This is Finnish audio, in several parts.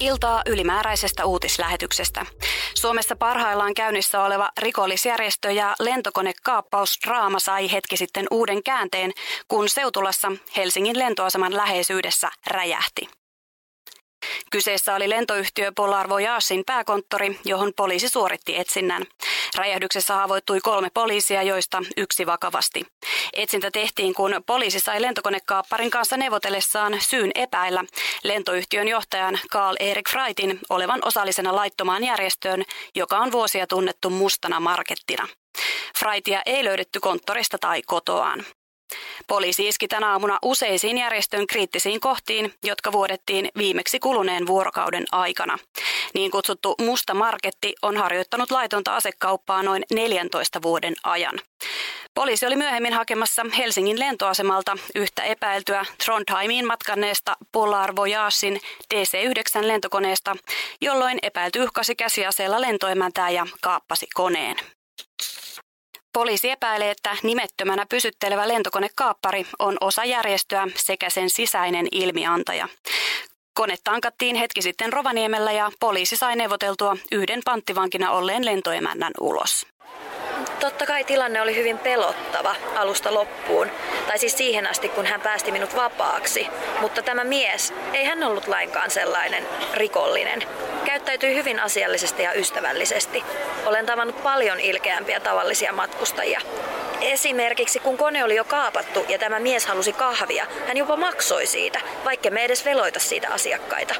Iltaa ylimääräisestä uutislähetyksestä. Suomessa parhaillaan käynnissä oleva rikollisjärjestö ja lentokonekaappausdraama sai hetki sitten uuden käänteen, kun Seutulassa Helsingin lentoaseman läheisyydessä räjähti. Kyseessä oli lentoyhtiö Polar Voyagein pääkonttori, johon poliisi suoritti etsinnän. Räjähdyksessä haavoittui kolme poliisia, joista yksi vakavasti. Etsintä tehtiin, kun poliisi sai lentokonekaapparin kanssa neuvotellessaan syyn epäillä lentoyhtiön johtajan Carl Erik Freitin olevan osallisena laittomaan järjestöön, joka on vuosia tunnettu mustana markettina. Fraitia ei löydetty konttorista tai kotoaan. Poliisi iski tänä aamuna useisiin järjestön kriittisiin kohtiin, jotka vuodettiin viimeksi kuluneen vuorokauden aikana. Niin kutsuttu musta marketti on harjoittanut laitonta asekauppaa noin 14 vuoden ajan. Poliisi oli myöhemmin hakemassa Helsingin lentoasemalta yhtä epäiltyä Trondheimiin matkanneesta Polar Voyagein DC-9 lentokoneesta, jolloin epäilty uhkasi käsiaseella lentoemäntää ja kaappasi koneen. Poliisi epäilee, että nimettömänä pysyttelevä lentokonekaappari on osa järjestöä sekä sen sisäinen ilmiantaja. Kone tankattiin hetki sitten Rovaniemellä ja poliisi sai neuvoteltua yhden panttivankina olleen lentoemännän ulos. Totta kai tilanne oli hyvin pelottava alusta loppuun, tai siis siihen asti kun hän päästi minut vapaaksi. Mutta tämä mies, ei hän ollut lainkaan sellainen rikollinen. Käyttäytyi hyvin asiallisesti ja ystävällisesti. Olen tavannut paljon ilkeämpiä tavallisia matkustajia. Esimerkiksi kun kone oli jo kaapattu ja tämä mies halusi kahvia, hän jopa maksoi siitä, vaikka me edes veloita siitä asiakkaita.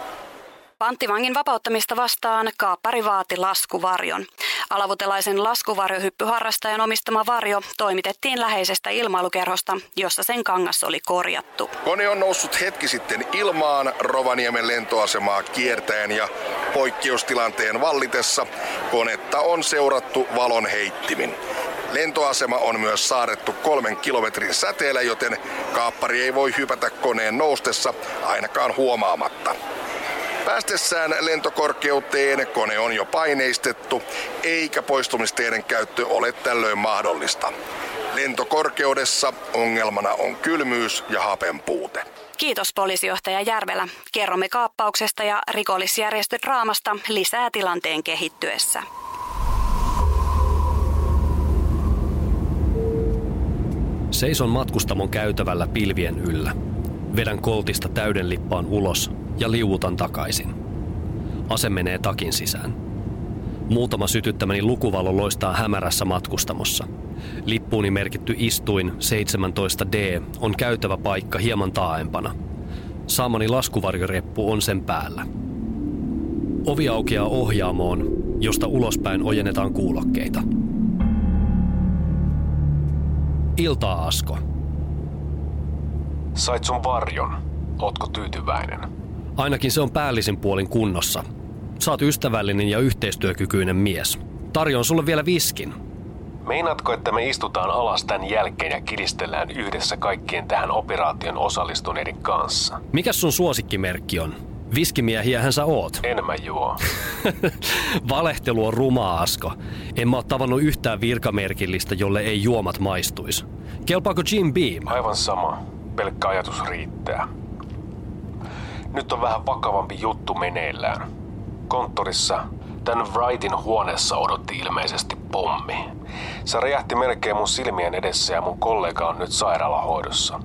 Panttivangin vapauttamista vastaan kaappari vaati laskuvarjon. Alavutelaisen laskuvarjohyppyharrastajan omistama varjo toimitettiin läheisestä ilmailukerhosta, jossa sen kangas oli korjattu. Kone on noussut hetki sitten ilmaan Rovaniemen lentoasemaa kiertäen ja poikkeustilanteen vallitessa konetta on seurattu valon heittimin. Lentoasema on myös saarettu kolmen kilometrin säteellä, joten kaappari ei voi hypätä koneen noustessa ainakaan huomaamatta. Päästessään lentokorkeuteen kone on jo paineistettu, eikä poistumisteiden käyttö ole tällöin mahdollista. Lentokorkeudessa ongelmana on kylmyys ja hapen puute. Kiitos poliisijohtaja Järvelä. Kerromme kaappauksesta ja rikollisjärjestödraamasta lisää tilanteen kehittyessä. Seison matkustamon käytävällä pilvien yllä. Vedän koltista täyden lippaan ulos ja liuutan takaisin. Ase menee takin sisään. Muutama sytyttämäni lukuvalo loistaa hämärässä matkustamossa. Lippuuni merkitty istuin 17D on käytävä paikka hieman taaempana. Saamani laskuvarjoreppu on sen päällä. Ovi aukeaa ohjaamoon, josta ulospäin ojennetaan kuulokkeita. Iltaa, Asko. Sait sun varjon. Ootko tyytyväinen? Ainakin se on päällisin puolin kunnossa. Saat ystävällinen ja yhteistyökykyinen mies. Tarjoan sulle vielä viskin. Meinaatko, että me istutaan alas tämän jälkeen ja kiristellään yhdessä kaikkien tähän operaation osallistuneiden kanssa? Mikä sun suosikkimerkki on? Viskimiehiähän sä oot. En mä juo. Valehtelu on rumaa, Asko. En mä oo tavannut yhtään virkamerkillistä, jolle ei juomat maistuis. Kelpaako Jim Beam? Aivan sama. Pelkkä ajatus riittää. Nyt on vähän vakavampi juttu meneillään. Konttorissa Tän Wrightin huoneessa odotti ilmeisesti pommi. Se räjähti melkein mun silmien edessä ja mun kollega on nyt sairaalahoidossa.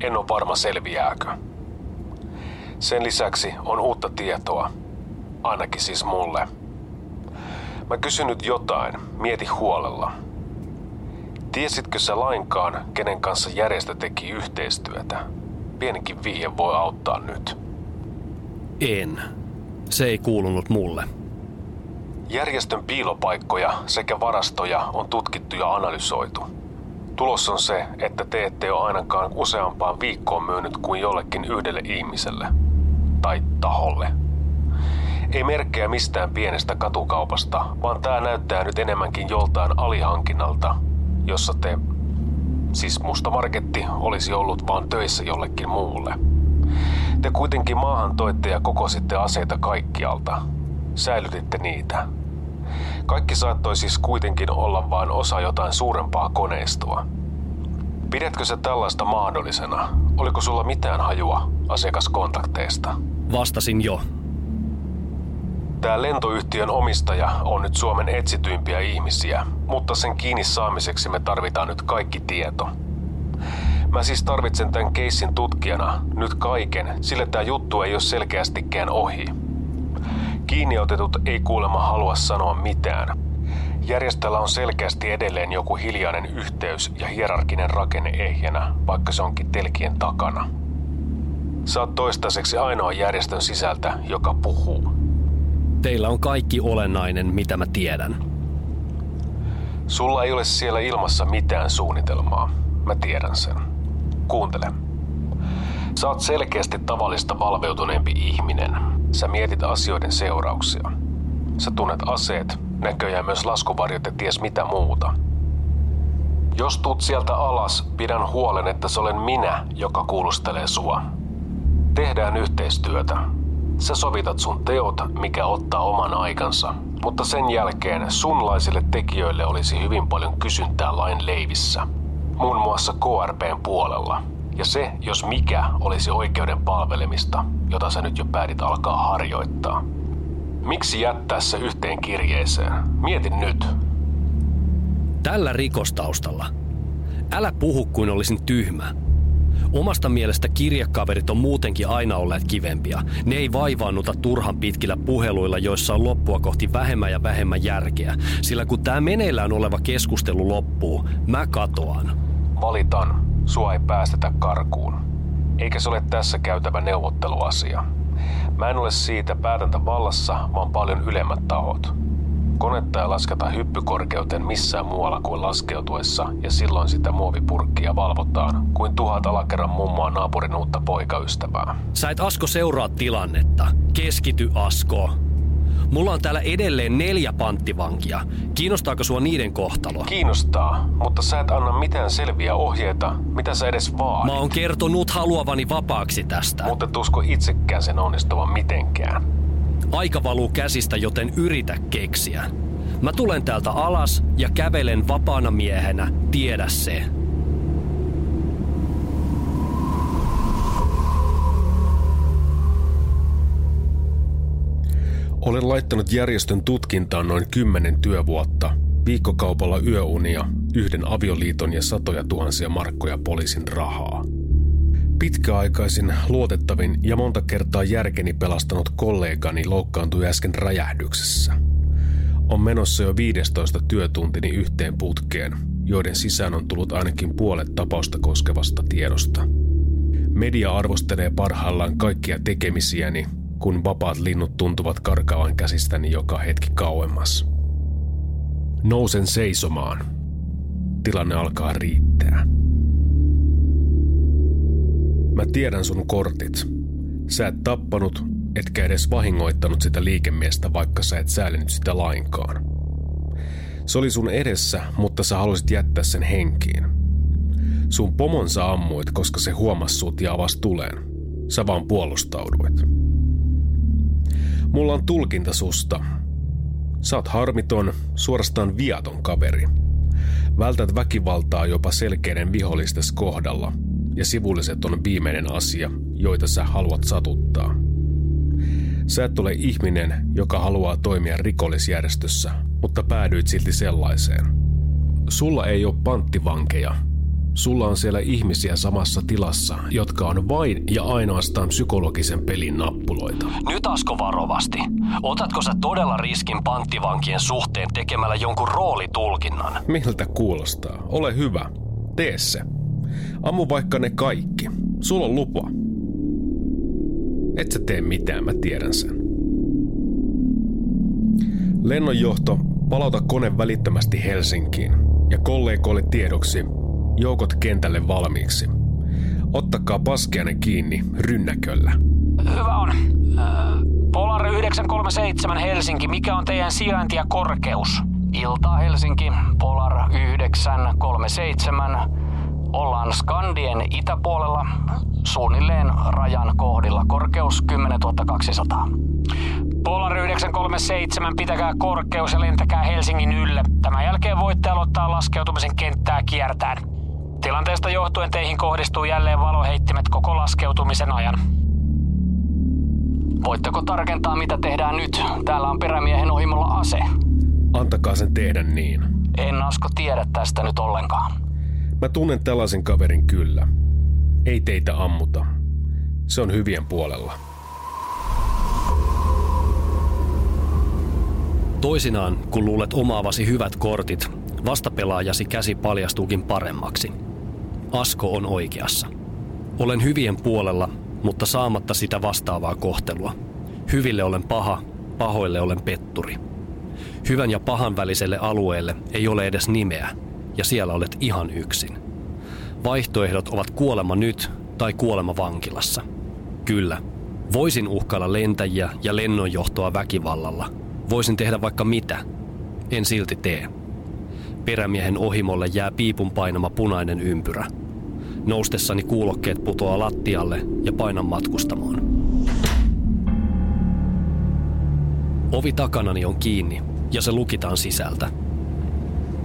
En ole varma selviääkö. Sen lisäksi on uutta tietoa. Ainakin siis mulle. Mä kysyn nyt jotain. Mieti huolella. Tiesitkö sä lainkaan, kenen kanssa järjestö teki yhteistyötä? Pienikin vihje voi auttaa nyt. En. Se ei kuulunut mulle. Järjestön piilopaikkoja sekä varastoja on tutkittu ja analysoitu. Tulos on se, että te ette ole ainakaan useampaan viikkoon myynyt kuin jollekin yhdelle ihmiselle. Tai taholle. Ei merkkejä mistään pienestä katukaupasta, vaan tämä näyttää nyt enemmänkin joltain alihankinnalta, jossa te, siis mustamarketti, olisi ollut vaan töissä jollekin muulle. Te kuitenkin maahan toitte ja kokositte aseita kaikkialta. Säilytitte niitä. Kaikki saattoi siis kuitenkin olla vain osa jotain suurempaa koneistoa. Pidätkö se tällaista mahdollisena? Oliko sulla mitään hajua asiakaskontakteista? Vastasin jo. Tämä lentoyhtiön omistaja on nyt Suomen etsityimpiä ihmisiä, mutta sen kiinni saamiseksi me tarvitaan nyt kaikki tieto. Mä siis tarvitsen tämän keissin tutkijana nyt kaiken, sillä tämä juttu ei ole selkeästikään ohi. Kiinniotetut ei kuulemma halua sanoa mitään. Järjestöllä on selkeästi edelleen joku hiljainen yhteys ja hierarkinen rakenne ehjänä, vaikka se onkin telkien takana. Sä oot toistaiseksi ainoa järjestön sisältä, joka puhuu. Teillä on kaikki olennainen, mitä mä tiedän. Sulla ei ole siellä ilmassa mitään suunnitelmaa. Mä tiedän sen. Kuuntele. Sä oot selkeästi tavallista valveutuneempi ihminen. Sä mietit asioiden seurauksia. Sä tunnet aseet, näköjään myös laskuvarjot ja ties mitä muuta. Jos tuut sieltä alas, pidän huolen, että se olen minä, joka kuulustelee sua. Tehdään yhteistyötä. Sä sovitat sun teot, mikä ottaa oman aikansa, mutta sen jälkeen sunlaisille tekijöille olisi hyvin paljon kysyntää lain leivissä. Muun muassa KRPn puolella. Ja se, jos mikä, olisi oikeuden palvelemista, jota sä nyt jo päätit alkaa harjoittaa. Miksi jättää se yhteen kirjeeseen? Mietin nyt. Tällä rikostaustalla. Älä puhu kuin olisin tyhmä. Omasta mielestä kirjekaverit on muutenkin aina olleet kivempia. Ne ei vaivaannuta turhan pitkillä puheluilla, joissa on loppua kohti vähemmän ja vähemmän järkeä. Sillä kun tämä meneillään oleva keskustelu loppuu, mä katoan. Valitan, sua ei päästetä karkuun. Eikä se ole tässä käytävä neuvotteluasia. Mä en ole siitä päätäntävallassa, vaan paljon ylemmät tahot. Konetta ei lasketa hyppykorkeuteen missään muualla kuin laskeutuessa, ja silloin sitä muovipurkkia valvotaan, kuin tuhat alakerran mummoa naapurin uutta poikaystävää. Sä et Asko seuraa tilannetta. Keskity Asko. Mulla on täällä edelleen neljä panttivankia. Kiinnostaako sua niiden kohtalo? Kiinnostaa, mutta sä et anna mitään selviä ohjeita, mitä sä edes vaadit. Mä oon kertonut haluavani vapaaksi tästä. Mutta et usko itsekään sen onnistuvan mitenkään. Aika valuu käsistä, joten yritä keksiä. Mä tulen täältä alas ja kävelen vapaana miehenä, tiedä se. Olen laittanut järjestön tutkintaan noin kymmenen työvuotta, viikkokaupalla yöunia, yhden avioliiton ja satoja tuhansia markkoja poliisin rahaa. Pitkäaikaisin, luotettavin ja monta kertaa järkeni pelastanut kollegani loukkaantui äsken räjähdyksessä. On menossa jo 15 työtuntini yhteen putkeen, joiden sisään on tullut ainakin puolet tapausta koskevasta tiedosta. Media arvostelee parhaillaan kaikkia tekemisiäni, kun vapaat linnut tuntuvat karkaavan käsistäni joka hetki kauemmas. Nousen seisomaan. Tilanne alkaa riittää. Mä tiedän sun kortit. Sä et tappanut, etkä edes vahingoittanut sitä liikemiestä, vaikka sä et säälinyt sitä lainkaan. Se oli sun edessä, mutta sä halusit jättää sen henkiin. Sun pomonsa ammuit, koska se huomasi sut ja avasi tuleen. Sä vaan puolustauduit. Mulla on tulkinta susta. Oot harmiton, suorastaan viaton kaveri. Vältät väkivaltaa jopa selkeiden vihollistes kohdalla, ja sivulliset on viimeinen asia, joita sä haluat satuttaa. Sä et ole ihminen, joka haluaa toimia rikollisjärjestössä, mutta päädyit silti sellaiseen. Sulla ei ole panttivankeja. Sulla on siellä ihmisiä samassa tilassa, jotka on vain ja ainoastaan psykologisen pelin nappuloita. Nyt Asko varovasti. Otatko sä todella riskin panttivankien suhteen tekemällä jonkun roolitulkinnan? Miltä kuulostaa? Ole hyvä. Tee se. Ammu vaikka ne kaikki. Sulla on lupa. Et sä tee mitään, mä tiedän sen. Lennonjohto, palauta kone välittömästi Helsinkiin. Ja kollegoille tiedoksi, Joukot kentälle valmiiksi. Ottakaa paskiainen kiinni rynnäköllä. Hyvä on. Polar 937 Helsinki, mikä on teidän sijainti ja korkeus? Iltaa Helsinki, Polar 937. Ollaan Skandien itäpuolella, suunnilleen rajan kohdilla. Korkeus 10 200. Polar 937, pitäkää korkeus ja lentäkää Helsingin ylle. Tämän jälkeen voitte aloittaa laskeutumisen kenttää kiertäen. Tilanteesta johtuen teihin kohdistuu jälleen valoheittimet koko laskeutumisen ajan. Voitteko tarkentaa, mitä tehdään nyt? Täällä on perämiehen ohimolla ase. Antakaa sen tehdä niin. En Asko tiedä tästä nyt ollenkaan. Mä tunnen tällaisen kaverin kyllä. Ei teitä ammuta. Se on hyvien puolella. Toisinaan, kun luulet omaavasi hyvät kortit, vastapelaajasi käsi paljastuukin paremmaksi. Asko on oikeassa. Olen hyvien puolella, mutta saamatta sitä vastaavaa kohtelua. Hyville olen paha, pahoille olen petturi. Hyvän ja pahan väliselle alueelle ei ole edes nimeä, ja siellä olet ihan yksin. Vaihtoehdot ovat kuolema nyt tai kuolema vankilassa. Kyllä, voisin uhkailla lentäjiä ja lennonjohtoa väkivallalla. Voisin tehdä vaikka mitä. En silti tee. Perämiehen ohimolle jää piipun painama punainen ympyrä. Noustessani kuulokkeet putoaa lattialle ja painan matkustamoon. Ovi takanani on kiinni ja se lukitaan sisältä.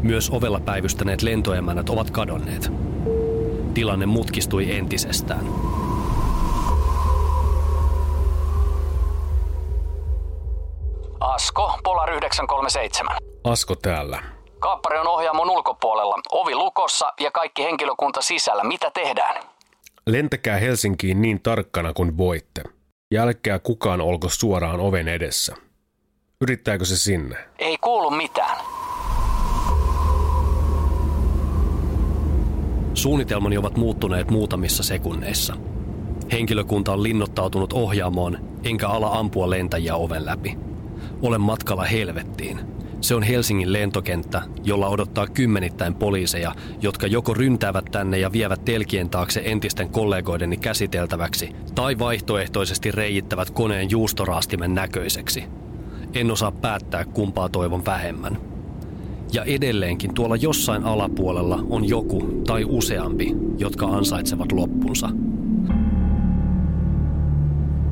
Myös ovella päivystäneet lentoemänät ovat kadonneet. Tilanne mutkistui entisestään. Asko, Polar 937. Asko täällä. Kaappari on ohjaamon ulkopuolella, ovi lukossa ja kaikki henkilökunta sisällä. Mitä tehdään? Lentäkää Helsinkiin niin tarkkana kuin voitte. Ja älkää kukaan olko suoraan oven edessä. Yrittääkö se sinne? Ei kuulu mitään. Suunnitelmani ovat muuttuneet muutamissa sekunneissa. Henkilökunta on linnoittautunut ohjaamoon, enkä ala ampua lentäjiä oven läpi. Olen matkalla helvettiin. Se on Helsingin lentokenttä, jolla odottaa kymmenittäin poliiseja, jotka joko ryntäävät tänne ja vievät telkien taakse entisten kollegoideni käsiteltäväksi, tai vaihtoehtoisesti reijittävät koneen juustoraastimen näköiseksi. En osaa päättää, kumpaa toivon vähemmän. Ja edelleenkin tuolla jossain alapuolella on joku tai useampi, jotka ansaitsevat loppunsa.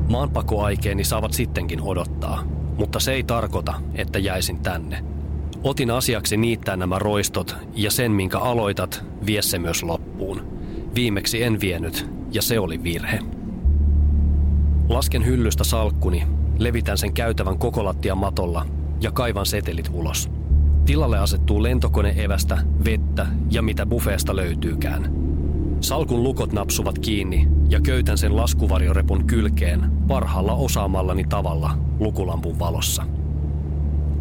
Maanpakoaikeeni saavat sittenkin odottaa, mutta se ei tarkoita, että jäisin tänne. Otin asiaksi niittää nämä roistot ja sen, minkä aloitat, vie se myös loppuun. Viimeksi en vienyt, ja se oli virhe. Lasken hyllystä salkkuni, levitän sen käytävän kokolattia matolla ja kaivan setelit ulos. Tilalle asettuu lentokone-evästä, vettä ja mitä bufeesta löytyykään. Salkun lukot napsuvat kiinni ja köytän sen laskuvarjorepun kylkeen parhaalla osaamallani tavalla lukulampun valossa.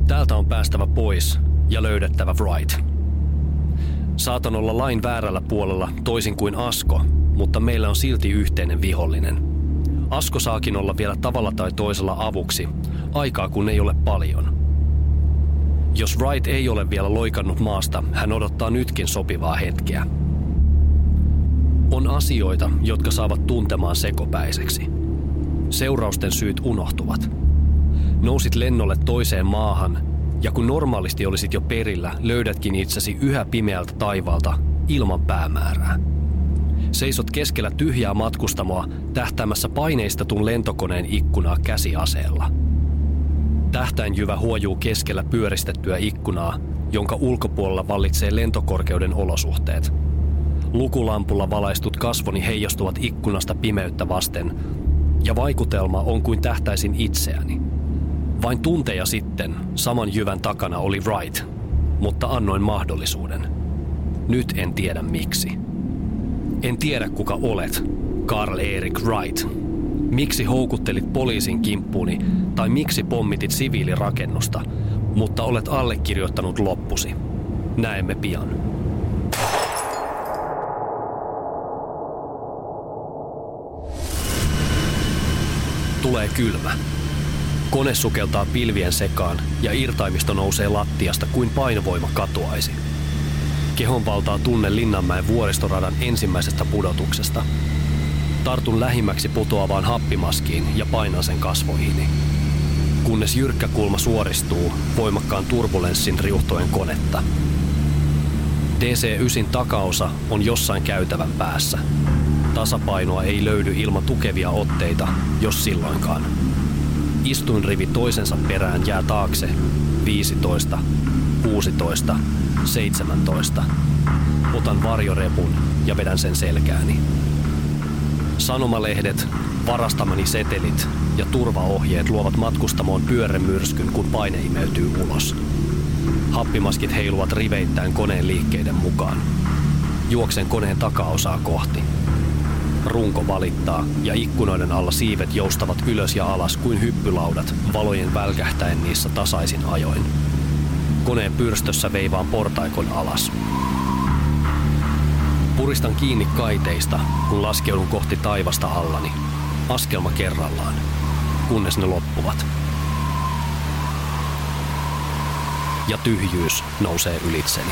Täältä on päästävä pois ja löydettävä Wright. Saatan olla lain väärällä puolella toisin kuin Asko, mutta meillä on silti yhteinen vihollinen. Asko saakin olla vielä tavalla tai toisella avuksi, aikaa kun ei ole paljon. Jos Wright ei ole vielä loikannut maasta, hän odottaa nytkin sopivaa hetkeä. On asioita, jotka saavat tuntemaan sekopäiseksi. Seurausten syyt unohtuvat. Nousit lennolle toiseen maahan, ja kun normaalisti olisit jo perillä, löydätkin itsesi yhä pimeältä taivaalta ilman päämäärää. Seisot keskellä tyhjää matkustamoa tähtäämässä paineistetun lentokoneen ikkunaa käsiaseella. Tähtäinjyvä huojuu keskellä pyöristettyä ikkunaa, jonka ulkopuolella vallitsee lentokorkeuden olosuhteet – Lukulampulla valaistut kasvoni heijastuvat ikkunasta pimeyttä vasten, ja vaikutelma on kuin tähtäisin itseäni. Vain tunteja sitten saman jyvän takana oli Wright, mutta annoin mahdollisuuden. Nyt en tiedä miksi. En tiedä kuka olet, Carl Erik Wright. Miksi houkuttelit poliisin kimppuuni tai miksi pommitit siviilirakennusta, mutta olet allekirjoittanut loppusi. Näemme pian. Tulee kylmä. Kone sukeltaa pilvien sekaan ja irtaimisto nousee lattiasta kuin painovoima katoaisi. Kehon valtaa tunne Linnanmäen vuoristoradan ensimmäisestä pudotuksesta. Tartun lähimmäksi putoavaan happimaskiin ja painan sen kasvoihini. Kunnes jyrkkä kulma suoristuu voimakkaan turbulenssin riuhtoen konetta. DC-9 takaosa on jossain käytävän päässä. Tasapainoa ei löydy ilman tukevia otteita, jos silloinkaan. Istuinrivi toisensa perään jää taakse 15, 16, 17. Otan varjorepun ja vedän sen selkääni. Sanomalehdet, varastamani setelit ja turvaohjeet luovat matkustamoon pyörremyrskyn, kun paine imeytyy ulos. Happimaskit heiluvat riveittäin koneen liikkeiden mukaan. Juoksen koneen takaosaa kohti. Runko valittaa ja ikkunoiden alla siivet joustavat ylös ja alas kuin hyppylaudat, valojen välkähtäen niissä tasaisin ajoin. Koneen pyrstössä veivaan portaikon alas. Puristan kiinni kaiteista, kun laskeudun kohti taivasta allani. Askelma kerrallaan, kunnes ne loppuvat. Ja tyhjyys nousee ylitseni.